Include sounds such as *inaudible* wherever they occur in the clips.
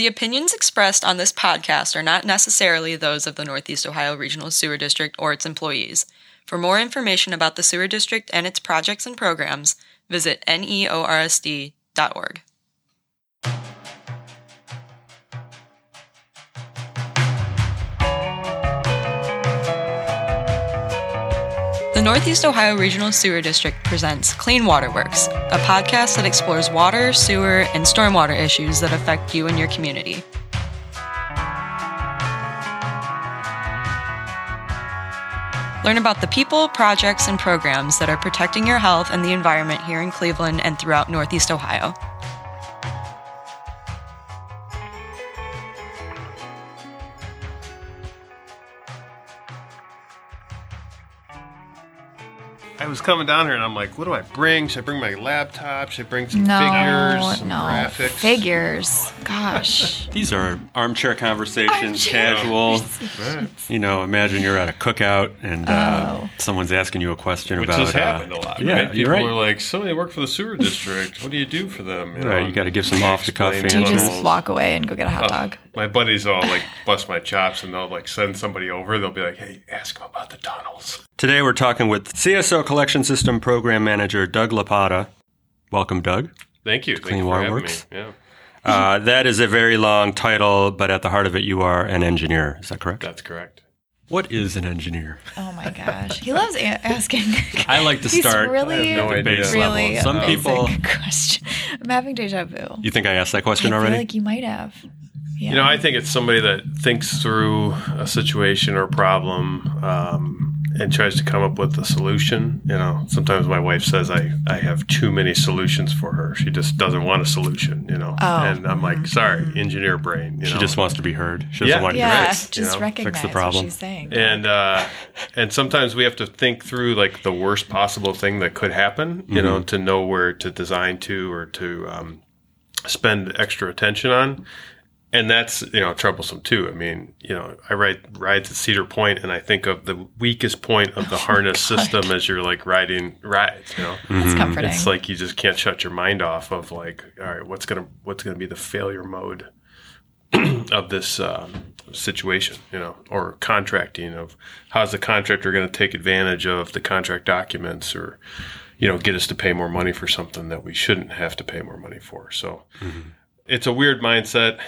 The opinions expressed on this podcast are not necessarily those of the Northeast Ohio Regional Sewer District or its employees. For more information about the Sewer District and its projects and programs, visit neorsd.org. The Northeast Ohio Regional Sewer District presents Clean Water Works, a podcast that explores water, sewer, and stormwater issues that affect you and your community. Learn about the people, projects, and programs that are protecting your health and the environment here in Cleveland and throughout Northeast Ohio. Was coming down here and I'm like, what do I bring? Should I bring my laptop? Should I bring some No, figures, some no. graphics? Figures. Gosh. *laughs* These are armchair conversations, Armchair casual. *laughs* Right. You know, imagine you're at a cookout and uh, Oh. someone's asking you a question Which about. has uh, happened a lot. Yeah, right? you're People right. are like, somebody work for the sewer district. What do you do for them? You Right, know, you gotta give some off-the-cuff explain Do you just walk away and go get a hot dog? My buddies all like bust my chops and they'll like send somebody over. They'll be like, hey, ask them about the tunnels. Today we're talking with CSO Collection System Program Manager Doug Lopata. Welcome, Doug. Thank you. Thank Clean you Water Works. me. Yeah, Uh, that is a very long title, but at the heart of it, you are an engineer. Is that correct? that's correct. What is an engineer? Oh my gosh. He loves a- asking. I like to He's start really, I have no at the idea. base really level. Some people. *laughs* question. I'm having deja vu. You think I asked that question I already? feel like you might have. Yeah. You know, I think it's somebody that thinks through a situation or problem um, and tries to come up with a solution. You know, sometimes my wife says I, I have too many solutions for her. She just doesn't want a solution, you know. Oh. And I'm like, sorry, engineer brain. You she know? just wants to be heard. She doesn't Yeah. want you yeah, to Right. just you know, recognize the what problem. she's saying. and uh, and sometimes we have to think through like the worst possible thing that could happen, you know, to know where to design to or to um, spend extra attention on. And that's you know troublesome too. I mean, you know, I ride rides at Cedar Point, and I think of the weakest point of the *laughs* harness system as you're like riding rides. You know, It's comforting. it's like you just can't shut your mind off of like, all right, what's gonna what's gonna be the failure mode *clears throat* of this um, situation, you know, or contracting of how's the contractor going to take advantage of the contract documents or, you know, get us to pay more money for something that we shouldn't have to pay more money for. So it's a weird mindset.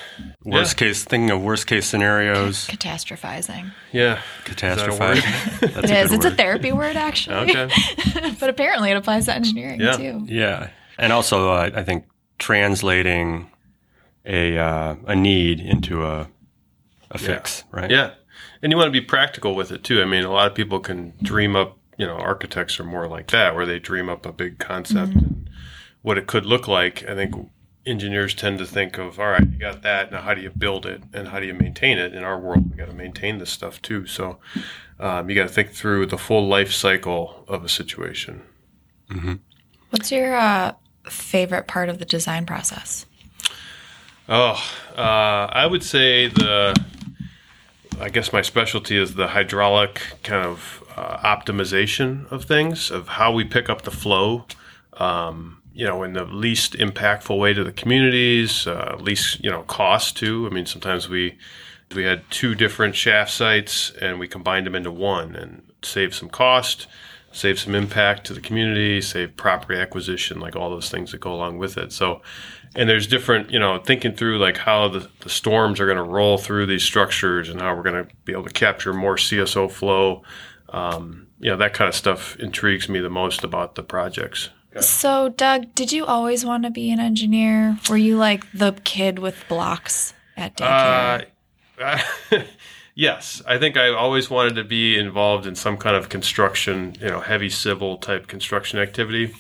Worst case, thinking of worst case scenarios, Catastrophizing. Yeah. catastrophize. That's *laughs* It a is. good It's a word. therapy word, actually. Okay. *laughs* but apparently it applies to engineering Yeah. too. Yeah, and also uh, I think translating a uh, a need into a a fix, right? Yeah. And you want to be practical with it too. I mean, a lot of people can dream up, you know, architects are more like that, where they dream up a big concept and what it could look like. I think engineers tend to think of, all right, you got that. Now, how do you build it and how do you maintain it? In our world, we got to maintain this stuff too. So um, you got to think through the full life cycle of a situation. What's your uh, favorite part of the design process? Oh, uh, I would say the. I guess my specialty is the hydraulic kind of uh, optimization of things, of how we pick up the flow, um, you know, in the least impactful way to the communities, uh, least you know cost too. I mean, sometimes we we had two different shaft sites and we combined them into one and saved some cost, save some impact to the community, save property acquisition, like all those things that go along with it. So, and there's different, you know, thinking through like how the, the storms are going to roll through these structures and how we're going to be able to capture more CSO flow. Um, you know, that kind of stuff intrigues me the most about the projects. So, Doug, did you always want to be an engineer? Were you like the kid with blocks at daycare? Uh, *laughs* yes, I think I always wanted to be involved in some kind of construction, you know, heavy civil type construction activity.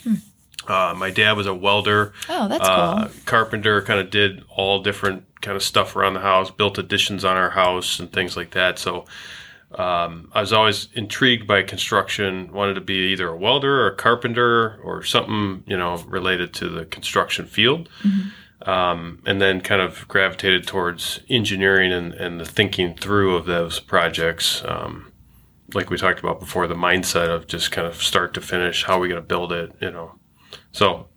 Uh, my dad was a welder, oh, that's uh, cool. carpenter, kind of did all different kind of stuff around the house, built additions on our house and things like that. So um, I was always intrigued by construction, wanted to be either a welder or a carpenter or something, you know, related to the construction field. Um, and then kind of gravitated towards engineering and, and the thinking through of those projects. Um, like we talked about before, the mindset of just kind of start to finish, how are we going to build it, you know. So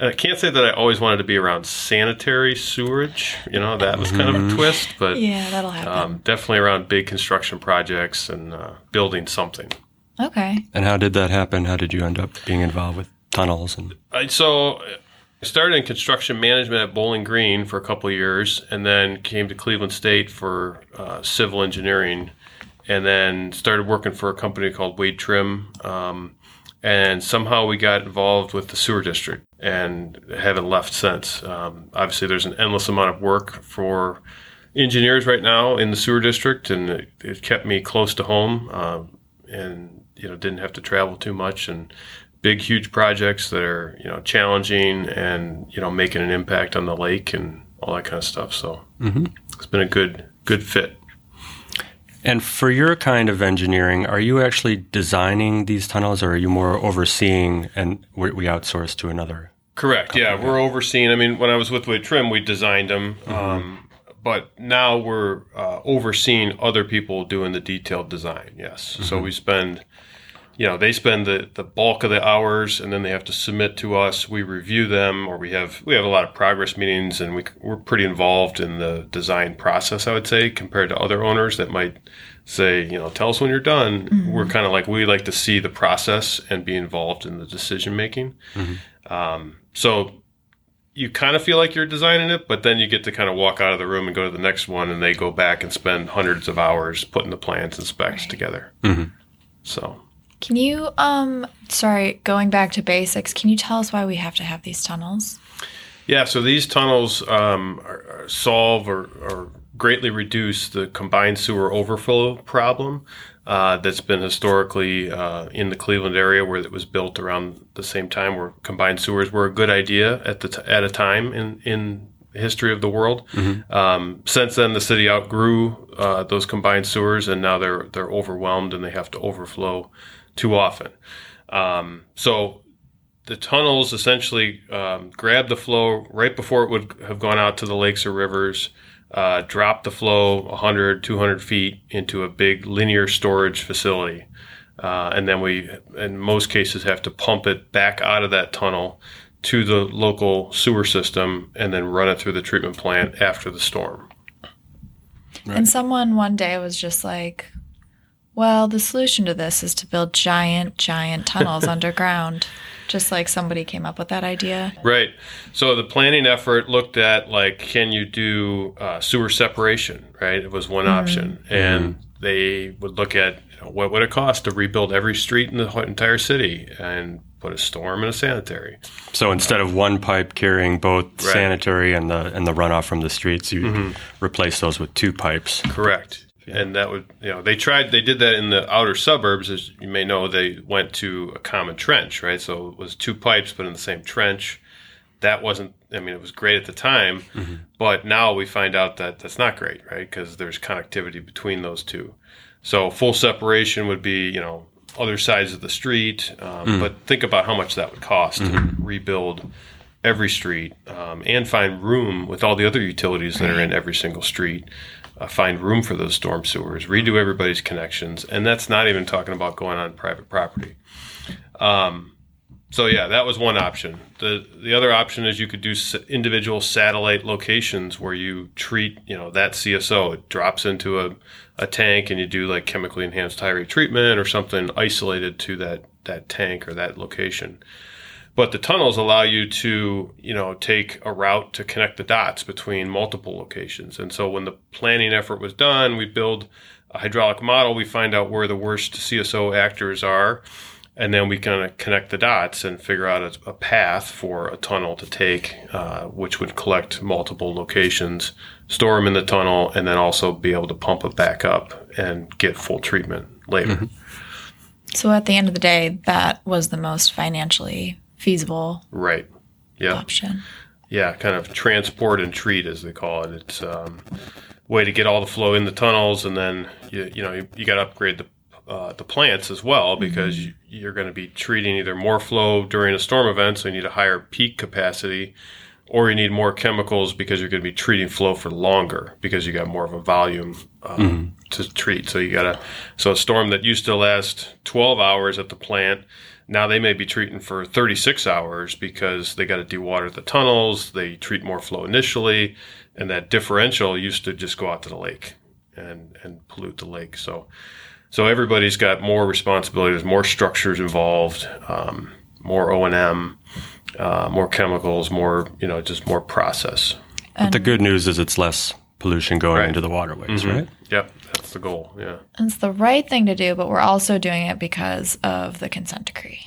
And I can't say that I always wanted to be around sanitary sewerage. You know, that was kind of a twist, but Yeah, that'll happen. um, definitely around big construction projects and uh, building something. okay. And how did that happen? How did you end up being involved with tunnels and I, so I started in construction management at Bowling Green for a couple of years, and then came to Cleveland State for uh, civil engineering, and then started working for a company called Wade Trim. Um, and somehow we got involved with the sewer district and haven't left since. Um, obviously, there's an endless amount of work for engineers right now in the sewer district, and it, it kept me close to home, um, and you know didn't have to travel too much and big, huge projects that are you know challenging and you know making an impact on the lake and all that kind of stuff. So it's been a good good fit. And for your kind of engineering, are you actually designing these tunnels, or are you more overseeing and we we outsource to another? Correct. Yeah, we're overseeing. I mean, when I was with Wade Trim, we designed them, um, but now we're uh, overseeing other people doing the detailed design. Yes. So we spend, you know, they spend the, the bulk of the hours, and then they have to submit to us. We review them, or we have we have a lot of progress meetings, and we we're pretty involved in the design process. I would say compared to other owners that might say, you know, tell us when you're done. Mm-hmm. We're kind of like we like to see the process and be involved in the decision making. Mm-hmm. Um, so you kind of feel like you're designing it, but then you get to kind of walk out of the room and go to the next one, and they go back and spend hundreds of hours putting the plans and specs together. Mm-hmm. So Can you um sorry, going back to basics, can you tell us why we have to have these tunnels? yeah, so these tunnels um, are, are solve or, or greatly reduce the combined sewer overflow problem uh, that's been historically uh, in the Cleveland area where it was built around the same time where combined sewers were a good idea at the t- at a time in in history of the world. Um, since then, the city outgrew uh, those combined sewers, and now they're they're overwhelmed and they have to overflow too often. Um, so the tunnels essentially um, grab the flow right before it would have gone out to the lakes or rivers, uh, drop the flow 100, 200 feet into a big linear storage facility. Uh, and then we, in most cases, have to pump it back out of that tunnel to the local sewer system and then run it through the treatment plant after the storm. And someone one day was just like, well, the solution to this is to build giant, giant tunnels *laughs* underground. Just like somebody came up with that idea. Right. So the planning effort looked at like, can you do uh, sewer separation? Right. It was one option, and they would look at you know, what would it cost to rebuild every street in the entire city and put a storm and a sanitary. So instead of one pipe carrying both Right. Mm-hmm. sanitary and the and the runoff from the streets, you replace those with two pipes. Correct. And that would, you know, they tried, they did that in the outer suburbs. As you may know, they went to a common trench, right? So it was two pipes, but in the same trench. That wasn't, I mean, it was great at the time, but now we find out that that's not great, right? Because there's connectivity between those two. So full separation would be, you know, other sides of the street. Um, But think about how much that would cost to rebuild every street um, and find room with all the other utilities that are in every single street. Uh, find room for those storm sewers, redo everybody's connections, and that's not even talking about going on private property. Um, so yeah, that was one option. the The other option is you could do individual satellite locations where you treat, you know, that CSO. It drops into a, a tank, and you do like chemically enhanced high rate treatment or something isolated to that that tank or that location. But the tunnels allow you to, you know, take a route to connect the dots between multiple locations. And so when the planning effort was done, we build a hydraulic model. We find out where the worst CSO actors are, and then we kind of connect the dots and figure out a, a path for a tunnel to take, uh, which would collect multiple locations, store them in the tunnel, and then also be able to pump it back up and get full treatment later. So at the end of the day, that was the most financially feasible Right. Yeah. option. yeah, kind of transport and treat, as they call it. It's um, way to get all the flow in the tunnels, and then you, you know you, you got to upgrade the uh, the plants as well because you, you're going to be treating either more flow during a storm event, so you need a higher peak capacity, or you need more chemicals because you're going to be treating flow for longer because you got more of a volume um, to treat. So you got to so a storm that used to last 12 hours at the plant Now they may be treating for 36 hours because they got to dewater the tunnels, they treat more flow initially, and that differential used to just go out to the lake and, and pollute the lake. So, so everybody's got more responsibility. There's more structures involved, um, more O and M, uh, more chemicals, more you know, just more process. But the good news is it's less pollution going Right. into the waterways, right? Yep, that's the goal. Yeah. It's the right thing to do, but we're also doing it because of the consent decree.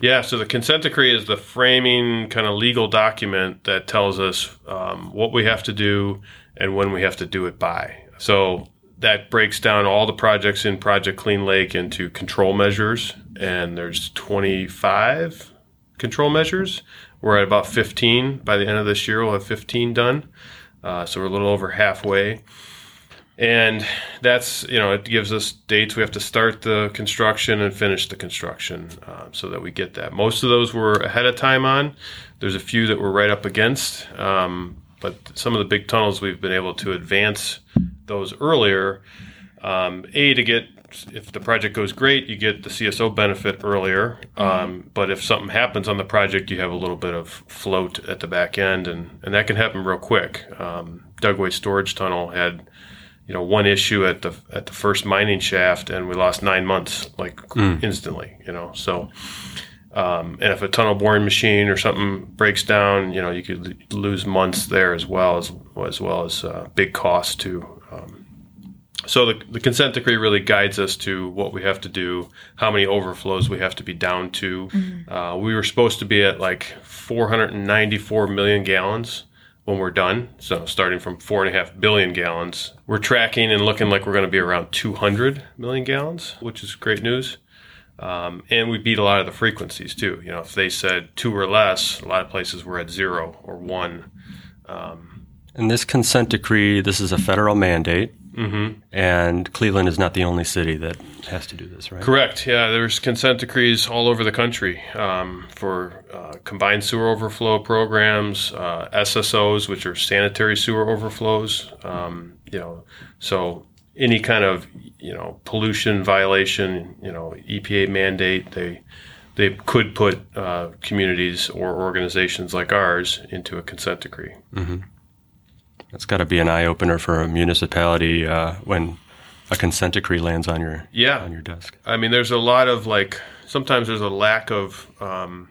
Yeah, so the consent decree is the framing kind of legal document that tells us um, what we have to do and when we have to do it by. So that breaks down all the projects in Project Clean Lake into control measures, and there's 25 control measures. We're at about 15. By the end of this year, we'll have 15 done. Uh, so we're a little over halfway. And that's you know it gives us dates. We have to start the construction and finish the construction um, so that we get that. Most of those we're ahead of time on. There's a few that we're right up against um, but some of the big tunnels we've been able to advance those earlier um, a to get if the project goes great you get the cso benefit earlier. Um, but if something happens on the project you have a little bit of float at the back end and, and that can happen real quick. Um, dugway storage tunnel had you know one issue at the at the first mining shaft and we lost nine months like instantly you know? So um, and if a tunnel boring machine or something breaks down you know you could lose months there as well as as well as uh, big costs too um, so the, the consent decree really guides us to what we have to do how many overflows we have to be down to uh, we were supposed to be at like 494 million gallons when we're done. So starting from four and a half billion gallons, we're tracking and looking like we're going to be around 200 million gallons, which is great news. Um, and we beat a lot of the frequencies too. You know, if they said two or less, a lot of places were at zero or one. And this consent decree, this is a federal mandate, Mm-hmm. and Cleveland is not the only city that has to do this, right? Correct. Yeah, there's consent decrees all over the country um, for uh, combined sewer overflow programs, uh, SSOs, which are sanitary sewer overflows. Um, you know, so any kind of you know pollution violation, you know, EPA mandate, they they could put uh, communities or organizations like ours into a consent decree. That's got to be an eye opener for a municipality uh, when a consent decree lands on your Yeah, on your desk. I mean, there's a lot of like sometimes there's a lack of um,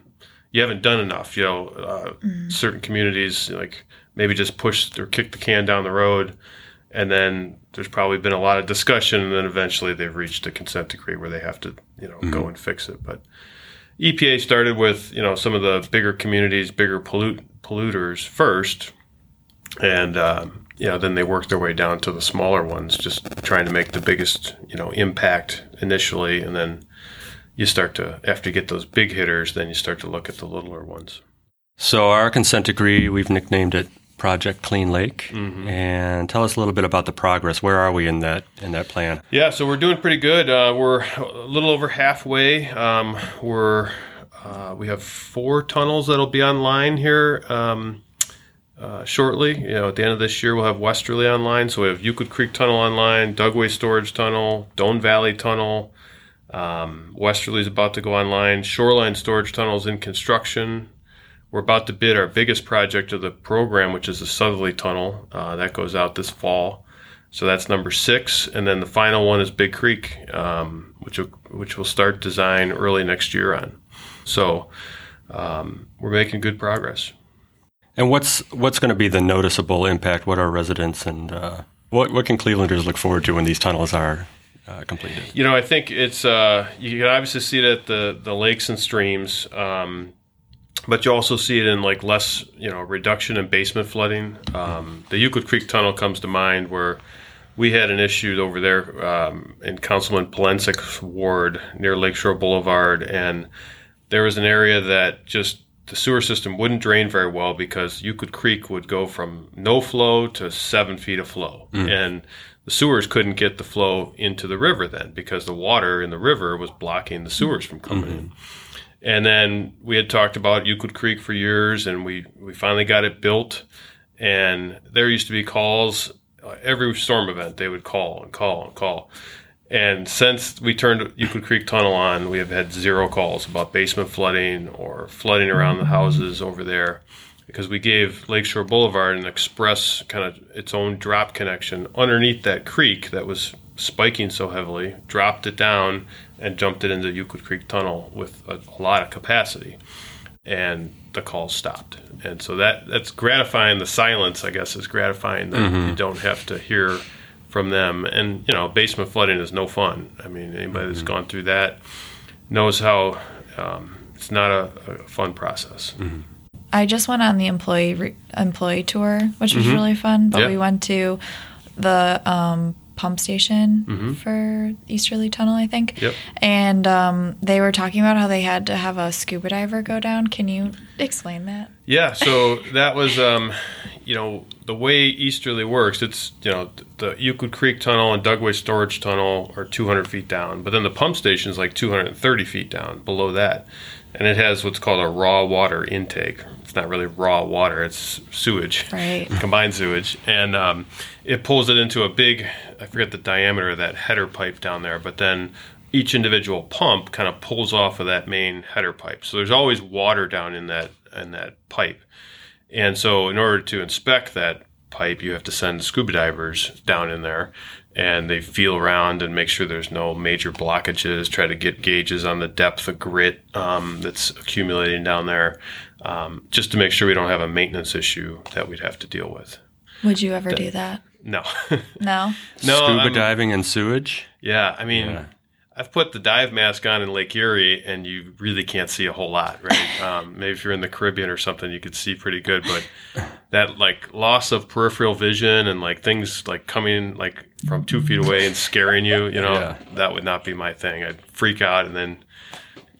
you haven't done enough. You know, uh, certain communities like maybe just push or kick the can down the road, and then there's probably been a lot of discussion, and then eventually they've reached a consent decree where they have to you know go and fix it. But EPA started with you know some of the bigger communities, bigger pollute polluters first, and um, you know then they worked their way down to the smaller ones, just trying to make the biggest you know impact initially, and then you start to after you get those big hitters, then you start to look at the littler ones. So our consent decree, we've nicknamed it Project Clean Lake. Mm-hmm. And tell us a little bit about the progress. Where are we in that in that plan? Yeah, so we're doing pretty good. Uh, we're a little over halfway. Um, we're uh, we have four tunnels that'll be online here um, uh, shortly. You know, at the end of this year, we'll have Westerly online. So we have Euclid Creek Tunnel online, Dugway Storage Tunnel, Doan Valley Tunnel. Um, is about to go online. Shoreline Storage Tunnel is in construction. We're about to bid our biggest project of the program, which is the Southerly Tunnel. Uh, that goes out this fall. So that's number six, and then the final one is Big Creek, um, which will, which will start design early next year on. So um, we're making good progress. And what's what's going to be the noticeable impact? What are residents and uh, what what can Clevelanders look forward to when these tunnels are uh, completed? You know, I think it's uh, you can obviously see it at the the lakes and streams, um, but you also see it in like less you know reduction in basement flooding. Um, the Euclid Creek Tunnel comes to mind where we had an issue over there um, in Councilman Polensek's ward near Lakeshore Boulevard, and there was an area that just the sewer system wouldn't drain very well because Euclid Creek would go from no flow to seven feet of flow. And the sewers couldn't get the flow into the river then because the water in the river was blocking the sewers from coming in. And then we had talked about Euclid Creek for years, and we, we finally got it built. And there used to be calls uh, every storm event, they would call and call and call. And since we turned Euclid Creek Tunnel on, we have had zero calls about basement flooding or flooding around the houses over there because we gave Lakeshore Boulevard an express kind of its own drop connection underneath that creek that was spiking so heavily, dropped it down and jumped it into Euclid Creek Tunnel with a, a lot of capacity. And the calls stopped. And so that that's gratifying. The silence, I guess, is gratifying that mm-hmm. you don't have to hear from them. And you know, basement flooding is no fun. I mean, anybody that's gone through that knows how um, it's not a, a fun process. I just went on the employee re- employee tour, which was really fun. But Yeah. we went to the um, pump station for Easterly Tunnel, I think. Yep. And um, they were talking about how they had to have a scuba diver go down. Can you explain that? Yeah, so that was, um, you know, the way Easterly works. It's you know the Euclid Creek Tunnel and Dugway Storage Tunnel are 200 feet down, but then the pump station is like 230 feet down below that, and it has what's called a raw water intake. It's not really raw water; it's sewage, *laughs* Right. combined sewage, and um, it pulls it into a big. I forget the diameter of that header pipe down there, but then each individual pump kind of pulls off of that main header pipe. So there's always water down in that in that pipe. And so, in order to inspect that pipe, you have to send scuba divers down in there and they feel around and make sure there's no major blockages, try to get gauges on the depth of grit um, that's accumulating down there, um, just to make sure we don't have a maintenance issue that we'd have to deal with. Would you ever do that? No. *laughs* No. no. Scuba I'm- diving and sewage. Yeah, I mean, Yeah. I've put the dive mask on in Lake Erie, and you really can't see a whole lot, right? *laughs* um, maybe if you're in the Caribbean or something, you could see pretty good, but that like loss of peripheral vision and like things like coming like from two feet away and scaring you, you know, Yeah. that would not be my thing. I'd freak out, and then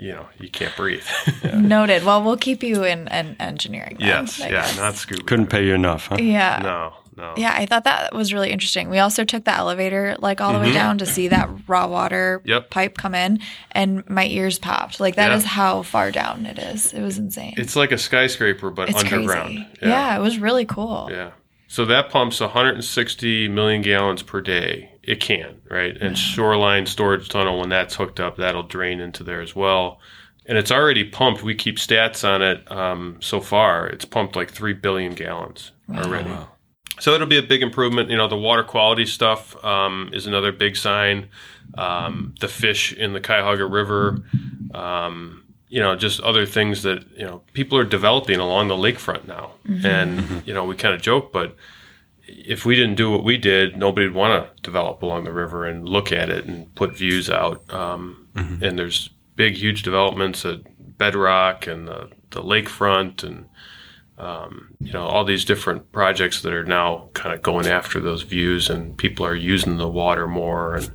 you know you can't breathe. *laughs* Noted. Well, we'll keep you in, in engineering. then, yes, I yeah, guess. not scuba. Couldn't pay you enough, huh? Yeah. No, no. Yeah, I thought that was really interesting. We also took the elevator like all the Mm-hmm. way down to see that raw water Yep. pipe come in, and my ears popped. Like that Yeah. is how far down it is. It was insane. It's like a skyscraper, but It's underground. crazy. Yeah. it was really cool. Yeah. So that pumps 160 million gallons per day. It can, right? And shoreline storage tunnel, when that's hooked up, that'll drain into there as well. And it's already pumped. We keep stats on it um, so far. It's pumped like 3 billion gallons already. So it'll be a big improvement. You know, the water quality stuff um, is another big sign. Um, the fish in the Cuyahoga River, um, you know, just other things that, you know, people are developing along the lakefront now. And, you know, we kind of joke, but if we didn't do what we did, nobody would want to develop along the river and look at it and put views out. Um, And there's big, huge developments at Bedrock and the, the lakefront and you know all these different projects that are now kind of going after those views and people are using the water more and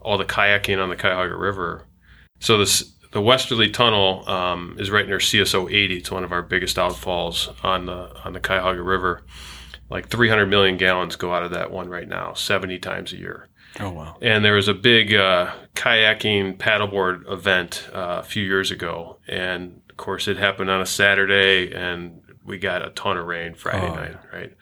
all the kayaking on the Cuyahoga River. So this the Westerly Tunnel um, is right near CSO 80. It's one of our biggest outfalls on the on the Cuyahoga River. Like 300 million gallons go out of that one right now, 70 times a year. Oh wow. And there was a big uh, kayaking paddleboard event uh, a few years ago, and of course it happened on a Saturday, and we got a ton of rain Friday Oh. night, right?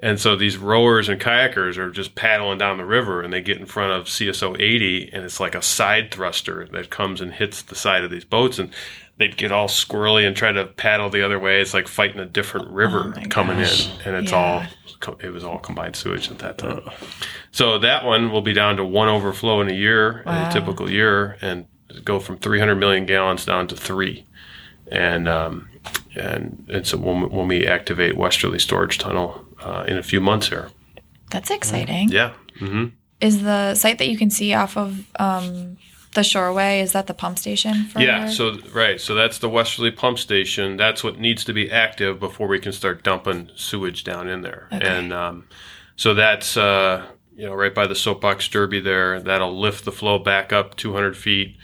And so these rowers and kayakers are just paddling down the river, and they get in front of CSO 80, and it's like a side thruster that comes and hits the side of these boats, and they'd get all squirrely and try to paddle the other way. It's like fighting a different river my coming gosh. in, and it's Yeah. all it was all combined sewage at that time. So that one will be down to one overflow in a year, in a typical year, and go from 300 million gallons down to three. And um, and and so when, when we activate Westerly Storage Tunnel uh, in a few months here, That's exciting. yeah, Mm-hmm. Is the site that you can see off of um, the shoreway? Is that the pump station? For yeah. So right, so that's the Westerly pump station. That's what needs to be active before we can start dumping sewage down in there. Okay. And um, so that's uh, you know right by the soapbox derby there. That'll lift the flow back up 200 feet,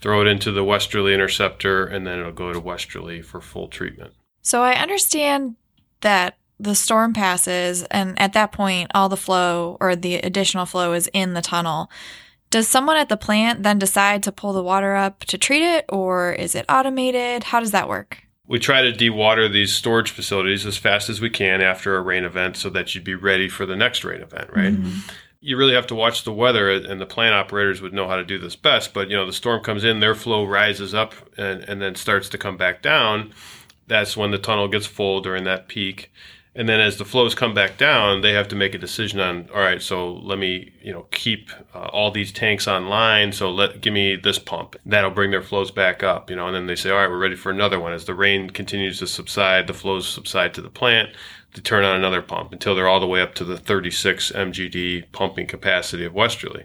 throw it into the Westerly interceptor, and then it'll go to Westerly for full treatment. So I understand that the storm passes, and at that point, all the flow or the additional flow is in the tunnel. Does someone at the plant then decide to pull the water up to treat it, or is it automated? How does that work? We try to dewater these storage facilities as fast as we can after a rain event so that you'd be ready for the next rain event, right? Mm-hmm. you really have to watch the weather, and the plant operators would know how to do this best. But you know, the storm comes in, their flow rises up, and, and then starts to come back down. That's when the tunnel gets full during that peak. And then as the flows come back down, they have to make a decision on, all right, so let me, you know, keep uh, all these tanks online. So let give me this pump. That'll bring their flows back up, you know. And then they say, all right, we're ready for another one. As the rain continues to subside, the flows subside to the plant. To turn on another pump until they're all the way up to the 36 MGD pumping capacity of Westerly.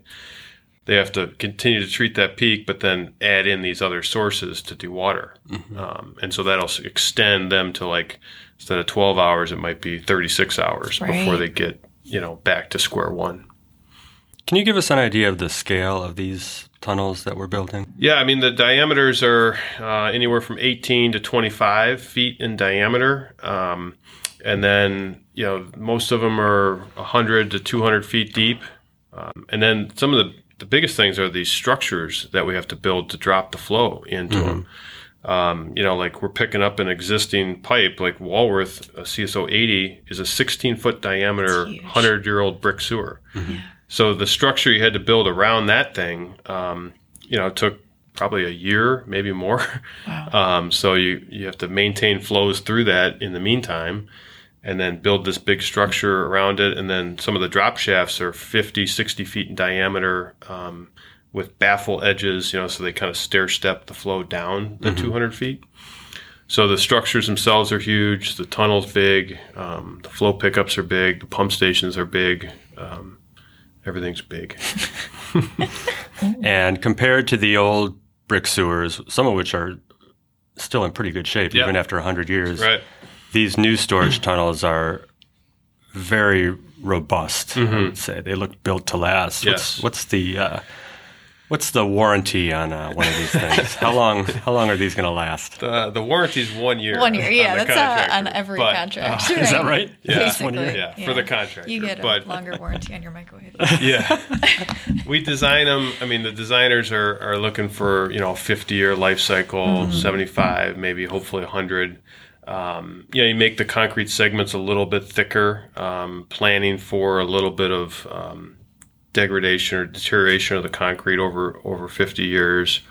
They have to continue to treat that peak, but then add in these other sources to do water. Um, and so that'll extend them to like instead of 12 hours, it might be 36 hours before they get you know back to square one. Can you give us an idea of the scale of these tunnels that we're building? Yeah, I mean the diameters are uh, anywhere from 18 to 25 feet in diameter, um, and then you know most of them are 100 to 200 feet deep, um, and then some of the the biggest things are these structures that we have to build to drop the flow into them. Um, you know, like we're picking up an existing pipe, like Walworth a CSO 80 is a 16 foot diameter, 100 year old brick sewer. So the structure you had to build around that thing, um, you know, took probably a year, maybe more. *laughs* Um, so you you have to maintain flows through that in the meantime, and then build this big structure around it. And then some of the drop shafts are 50, 60 feet in diameter. Um, with baffle edges, you know, so they kind of stair step the flow down the 200 feet. So the structures themselves are huge. The tunnel's big. Um, the flow pickups are big. The pump stations are big. Um, everything's big. *laughs* And compared to the old brick sewers, some of which are still in pretty good shape, Yeah. even after 100 years, Right. these new storage tunnels are very robust, I Mm-hmm. would say. They look built to last. Yes. What's, what's the. Uh, What's the warranty on uh, one of these things? how long? How long are these going to last? The the warranty's one year. One year, yeah, on that's uh, contractor. on every But, contract. Is that right? Yeah. Just one year? Basically, Yeah, for the contractor. You get a But- longer warranty on your microwave. *laughs* yeah. *laughs* we design them. I mean, the designers are, are looking for, you know, 50 year life cycle, 75, maybe hopefully 100. Um, you know, you make the concrete segments a little bit thicker, um, planning for a little bit of um, degradation or deterioration of the concrete over, over 50 years.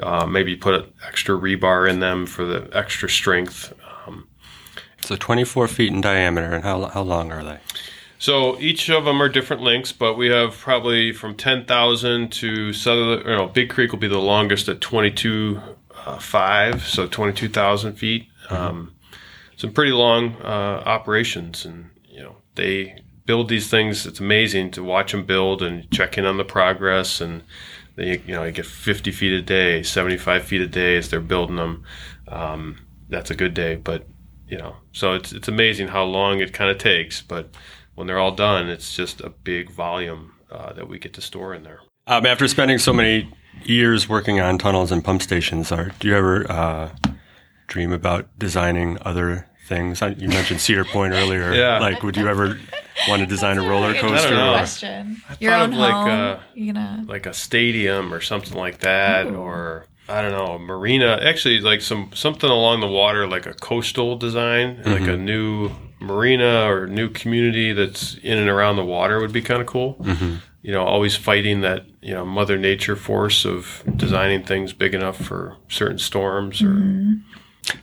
Uh, maybe put an extra rebar in them for the extra strength. So 24 feet in diameter, and how, how long are they? So each of them are different lengths, but we have probably from 10,000 to Southern, you know, Big Creek will be the longest at 22 uh, 5, so 22,000 feet. Um, some pretty long uh, operations, and you know they build these things. It's amazing to watch them build and check in on the progress, and they you know you get 50 feet a day, 75 feet a day as they're building them. Um, that's a good day, but you know, so it's it's amazing how long it kind of takes, but when they're all done, it's just a big volume uh, that we get to store in there. Um, after spending so many years working on tunnels and pump stations, are, do you ever uh, dream about designing other things? You mentioned Cedar Point earlier. Yeah. Like, would you ever want to design a roller coaster? know. or- question. Your thought own of like, home. uh, you gonna like a stadium or something like that, Ooh. or I don't know, a marina. Actually, like some something along the water, like a coastal design, like a mm-hmm. new marina or new community that's in and around the water would be kind of cool. Mm-hmm. You know, always fighting that you know Mother Nature force of designing things big enough for certain storms or mm-hmm.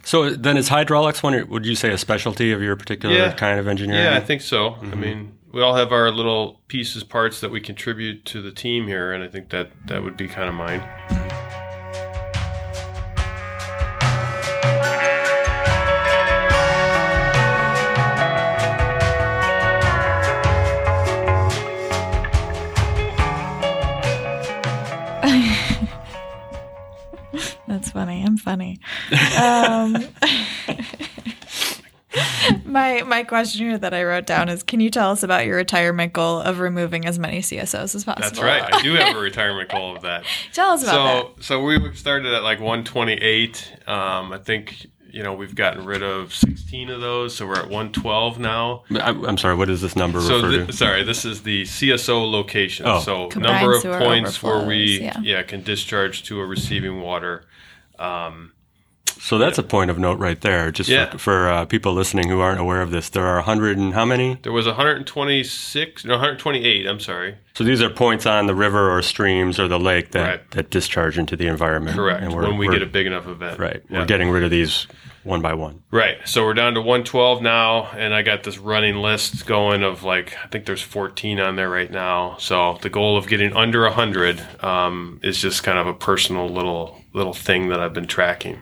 So then, is hydraulics one? Would you say a specialty of your particular Yeah. kind of engineering? Yeah, I think so. I mm-hmm. mean, we all have our little pieces, parts that we contribute to the team here, and I think that that would be kind of mine. I'm funny. Um, *laughs* my my question here that I wrote down is: Can you tell us about your retirement goal of removing as many CSOs as possible? That's right. I do have a retirement goal of that. *laughs* Tell us about that. So, so we started at like 128. Um, I think you know we've gotten rid of 16 of those, so we're at 112 now. I, I'm sorry. What does this number So, refer to? sorry, this is the CSO location. Oh. So, Combined number of sewer points where we overflows, yeah. can discharge to a receiving water. So that's a point of note right there. Just Yeah. for, for uh, people listening who aren't aware of this, there are 100 and how many? There was 126, no, 128. I'm sorry, So these are points on the river or streams or the lake that, Right. that discharge into the environment. Correct. And we're- when we get a big enough event. right, Yeah. we're getting rid of these one by one. Right. So we're down to 112 now, and I got this running list going of like I think there's 14 on there right now. So the goal of getting under 100 um, is just kind of a personal little little thing that I've been tracking.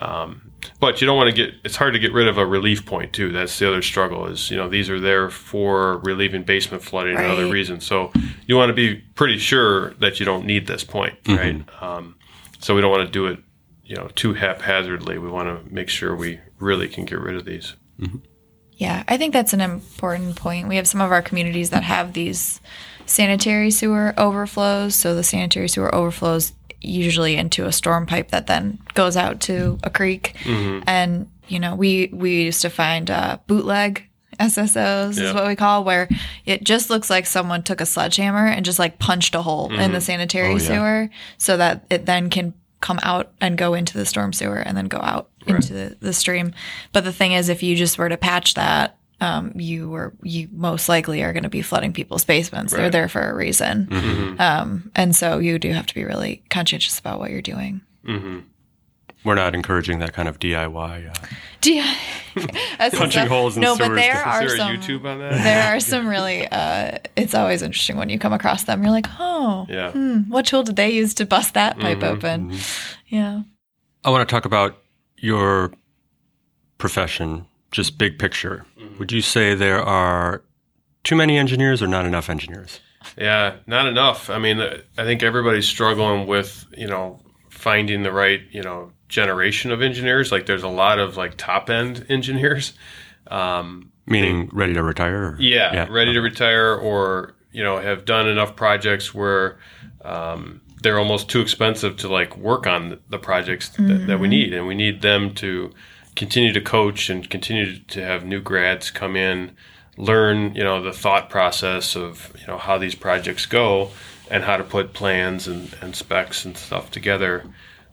Um, but you don't want to get. It's hard to get rid of a relief point too. That's the other struggle. Is you know these are there for relieving basement flooding and other reasons. So you want to be pretty sure that you don't need this point, right? Um, so we don't want to do it you know too haphazardly. We want to make sure we really can get rid of these. Yeah, I think that's an important point. We have some of our communities that have these sanitary sewer overflows. So the sanitary sewer overflows usually into a storm pipe that then goes out to a creek. And you know, we we used to find uh, bootleg SSOs Yeah. is what we call where it just looks like someone took a sledgehammer and just like punched a hole in the sanitary Oh, yeah. sewer so that it then can come out and go into the storm sewer and then go out into the, the stream. But the thing is, if you just were to patch that, um, you were you most likely are going to be flooding people's basements. They're there for a reason, um, and so you do have to be really conscientious about what you're doing. We're not encouraging that kind of DIY. Uh, Do you, *laughs* That's Punching stuff- holes in no, but there there Is are Is there some a YouTube on that? there *laughs* are some really. Uh, it's always interesting when you come across them. You're like, oh, Yeah. hmm, what tool did they use to bust that pipe Mhm, open? Yeah. I want to talk about your profession, just big picture. Would you say there are too many engineers or not enough engineers? Yeah, not enough. I mean, I think everybody's struggling with, you know, finding the right, you know, generation of engineers. Like there's a lot of like top end engineers. Um, Meaning ready to retire? or- yeah, ready to retire or, you know, have done enough projects where um, they're almost too expensive to like work on the projects that, that we need. And we need them to continue to coach and continue to have new grads come in, learn, you know, the thought process of, you know, how these projects go and how to put plans and, and specs and stuff together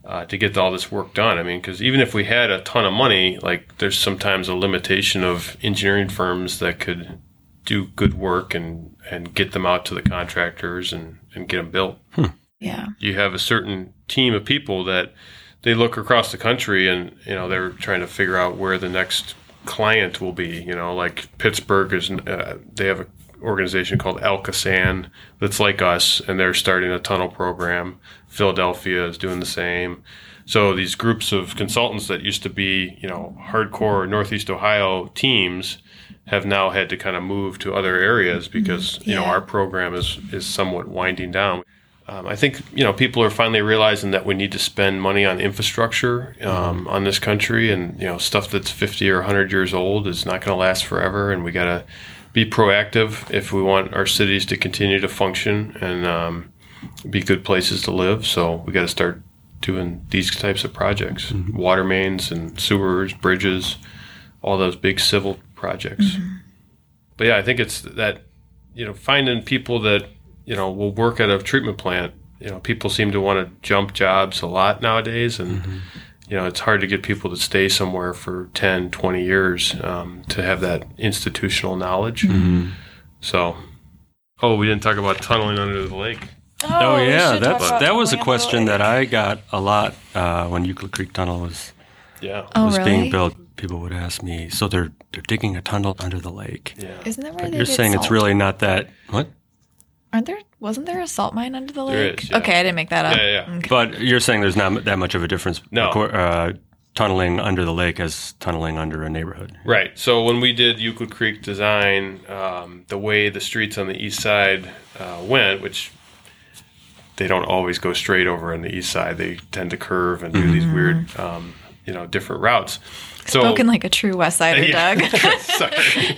uh, to get all this work done. I mean, because even if we had a ton of money, like there's sometimes a limitation of engineering firms that could do good work and, and get them out to the contractors and, and get them built. Yeah. You have a certain team of people that they look across the country and, you know, they're trying to figure out where the next client will be. You know, like Pittsburgh is, uh, they have an organization called ALCOSAN that's like us and they're starting a tunnel program. Philadelphia is doing the same. So these groups of consultants that used to be, you know, hardcore Northeast Ohio teams have now had to kind of move to other areas because you know our program is is somewhat winding down. Um, I think you know people are finally realizing that we need to spend money on infrastructure um, on this country, and you know stuff that's fifty or hundred years old is not going to last forever, and we got to be proactive if we want our cities to continue to function and um, be good places to live. So we got to start doing these types of projects, water mains and sewers, bridges, all those big civil projects. But yeah, I think it's that you know finding people that you know will work at a treatment plant. You know, people seem to want to jump jobs a lot nowadays, and you know it's hard to get people to stay somewhere for 10, 20 years um, to have that institutional knowledge. So, oh, we didn't talk about tunneling under the lake. Oh, we yeah, should that's that was a question that I got a lot uh, when Euclid Creek Tunnel was Yeah, Oh, was really? being built. People would ask me, so they're they're digging a tunnel under the lake. yeah. Isn't that where But they you're did saying it's really not that what? Aren't there? Wasn't there a salt mine under the There lake? is, yeah. Okay, I didn't make that up. Yeah, yeah. Okay. But you're saying there's not that much of a difference. No. acor- Uh, tunneling under the lake as tunneling under a neighborhood. Right. So when we did Euclid Creek design, um, the way the streets on the east side uh, went, which they don't always go straight over on the east side, they tend to curve and do these weird, um, you know, different routes. So Spoken like a true West Sider, Yeah. Doug. *laughs* Sorry.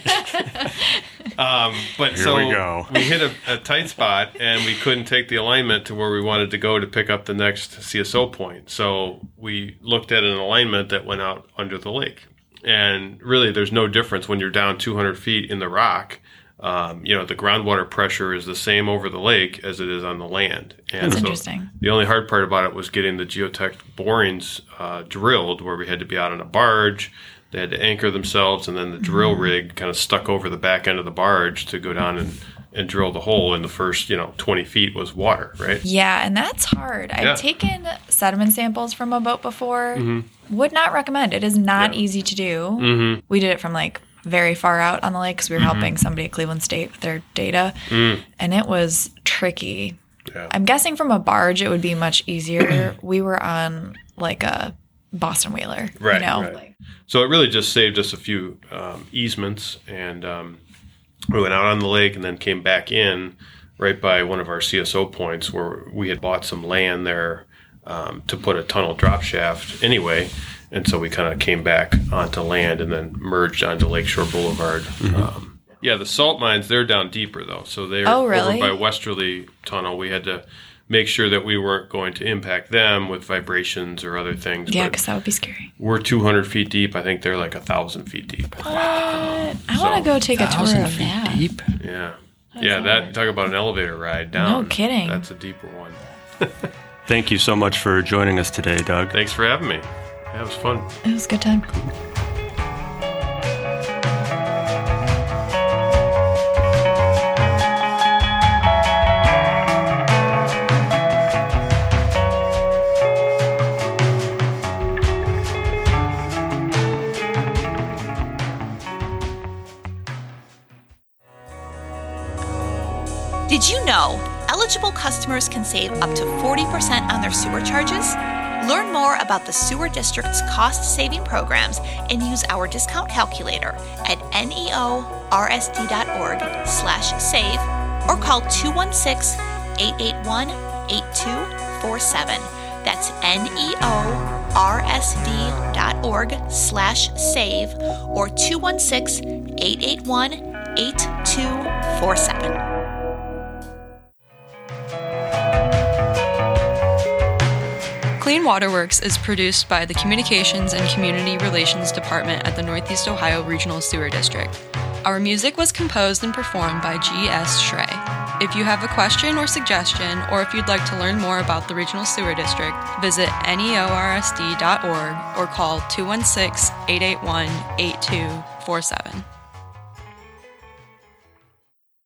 um, but Here so we go. we hit a, a tight spot and we couldn't take the alignment to where we wanted to go to pick up the next CSO point. So we looked at an alignment that went out under the lake. And really, there's no difference when you're down 200 feet in the rock. Um, you know, the groundwater pressure is the same over the lake as it is on the land. And That's interesting. the only hard part about it was getting the geotech borings uh, drilled, where we had to be out on a barge. They had to anchor themselves, and then the drill rig kind of stuck over the back end of the barge to go down and, and drilled a hole in the first, you know, 20 feet was water, right? Yeah, and that's hard. Yeah. I've taken sediment samples from a boat before. Would not recommend. It is not Mm-hmm. Yeah. easy to do. Mm-hmm. We did it from like very far out on the lake because we were helping somebody at Cleveland State with their data, Mm. and it was tricky. Yeah. I'm guessing from a barge it would be much easier. *clears throat* we were on like a Boston whaler, Right, You know, right. So it really just saved us a few um, easements, and um, we went out on the lake and then came back in right by one of our CSO points where we had bought some land there um, to put a tunnel drop shaft anyway. And so we kind of came back onto land and then merged onto Lakeshore Boulevard. Um, yeah, the salt mines, they're down deeper though. So they're Oh, really? over by Westerly Tunnel. We had to make sure that we weren't going to impact them with vibrations or other things. yeah, because that would be scary. we're 200 feet deep. I think they're like a thousand feet deep. I want to go take a tour of feet that. deep. Yeah. Yeah, that talk about an elevator ride down. No kidding. That's a deeper one. Thank you so much for joining us today, Doug. Thanks for having me. That was fun. It was a good time. Did you know eligible customers can save up to 40% on their sewer charges? Learn more about the sewer district's cost saving programs and use our discount calculator at E neorsd.org/save or call 216-881-8247. That's E neorsd.org/save or 216-881-8247. Clean Water Works is produced by the Communications and Community Relations Department at the Northeast Ohio Regional Sewer District. Our music was composed and performed by G.S. Schrey. If you have a question or suggestion, or if you'd like to learn more about the Regional Sewer District, visit neorsd.org or call 216 881 8247.